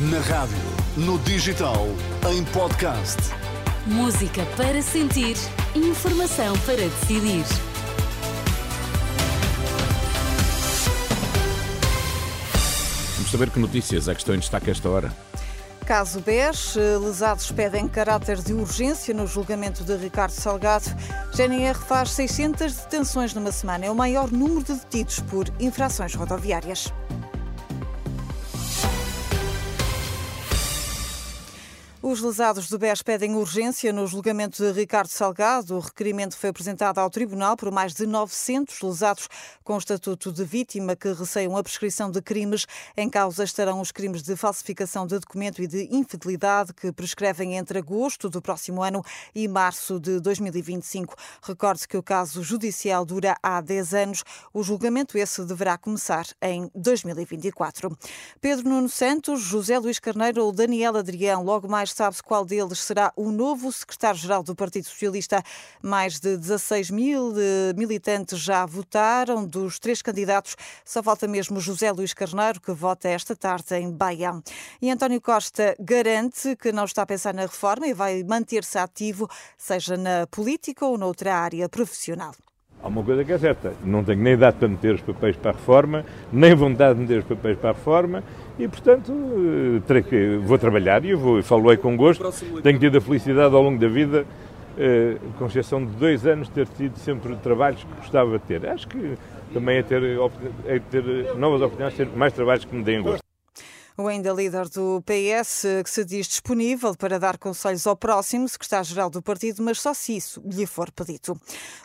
Na rádio, no digital, em podcast. Música para sentir, informação para decidir. Vamos saber que notícias é que estão em destaque a esta hora. Caso BES, lesados pedem caráter de urgência no julgamento de Ricardo Salgado. GNR faz 600 detenções numa semana. É o maior número de detidos por infrações rodoviárias. Os lesados do BES pedem urgência no julgamento de Ricardo Salgado. O requerimento foi apresentado ao Tribunal por mais de 900 lesados com estatuto de vítima que receiam a prescrição de crimes. Em causa estarão os crimes de falsificação de documento e de infidelidade que prescrevem entre agosto do próximo ano e março de 2025. Recorde que o caso judicial dura há 10 anos. O julgamento esse deverá começar em 2024. Pedro Nuno Santos, José Luís Carneiro ou Daniel Adrião, logo mais sabe-se qual deles será o novo secretário-geral do Partido Socialista. Mais de 16 mil eh, militantes já votaram. Dos três candidatos, só falta mesmo José Luís Carneiro, que vota esta tarde em Baião. E António Costa garante que não está a pensar na reforma e vai manter-se ativo, seja na política ou noutra área profissional. Há uma coisa que é certa, não tenho nem idade para meter os papéis para a reforma, nem vontade de meter os papéis para a reforma e, portanto, eh, vou trabalhar e eu vou, falo aí com gosto. Tenho tido a felicidade ao longo da vida, eh, com exceção de dois anos, ter tido sempre trabalhos que gostava de ter. Acho que também é ter, é ter novas oportunidades, ter mais trabalhos que me deem gosto. O ainda líder do PS, que se diz disponível para dar conselhos ao próximo secretário-geral do partido, mas só se isso lhe for pedido.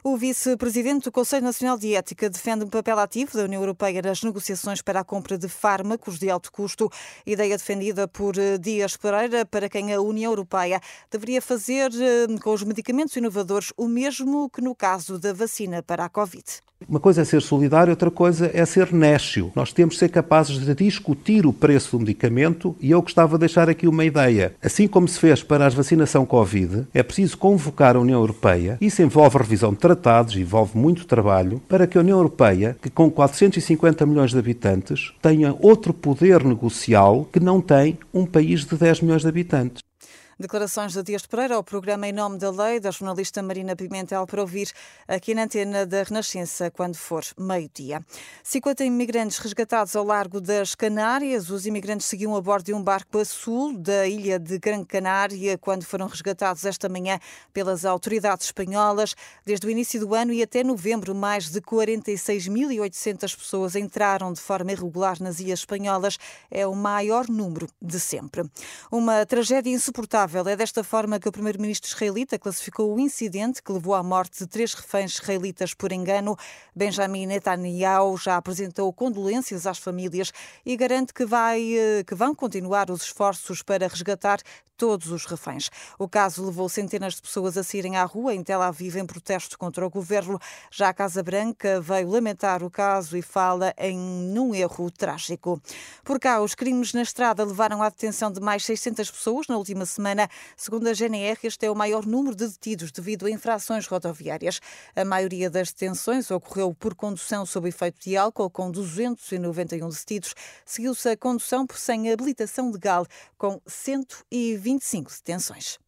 O vice-presidente do Conselho Nacional de Ética defende um papel ativo da União Europeia nas negociações para a compra de fármacos de alto custo, ideia defendida por eh, Dias Pereira, para quem a União Europeia deveria fazer eh, com os medicamentos inovadores o mesmo que no caso da vacina para a Covid. Uma coisa é ser solidário, outra coisa é ser nécio. Nós temos de ser capazes de discutir o preço do medicamento e eu gostava de deixar aqui uma ideia. Assim como se fez para a vacinação Covid, é preciso convocar a União Europeia. Isso envolve revisão de tratados, envolve muito trabalho, para que a União Europeia, que com 450 milhões de habitantes, tenha outro poder negocial que não tem um país de 10 milhões de habitantes. Declarações de Dias Pereira ao programa Em Nome da Lei, da jornalista Marina Pimentel, para ouvir aqui na antena da Renascença, quando for meio-dia. 50 imigrantes resgatados ao largo das Canárias. Os imigrantes seguiam a bordo de um barco a sul da ilha de Gran Canária, quando foram resgatados esta manhã pelas autoridades espanholas. Desde o início do ano e até novembro, mais de 46.800 pessoas entraram de forma irregular nas ilhas espanholas. É o maior número de sempre. Uma tragédia insuportável é desta forma que o primeiro-ministro israelita classificou o incidente que levou à morte de três reféns israelitas por engano. Benjamin Netanyahu já apresentou condolências às famílias e garante que, vai, eh, que vão continuar os esforços para resgatar todos os reféns. O caso levou centenas de pessoas a saírem à rua em Tel Aviv em protesto contra o governo. Já a Casa Branca veio lamentar o caso e fala em um erro trágico. Por cá, os crimes na estrada levaram à detenção de mais 600 pessoas na última semana semana. Segundo a GNR, este é o maior número de detidos devido a infrações rodoviárias. A maioria das detenções ocorreu por condução sob efeito de álcool, com 291 detidos. Seguiu-se a condução sem habilitação legal, com 125 detenções.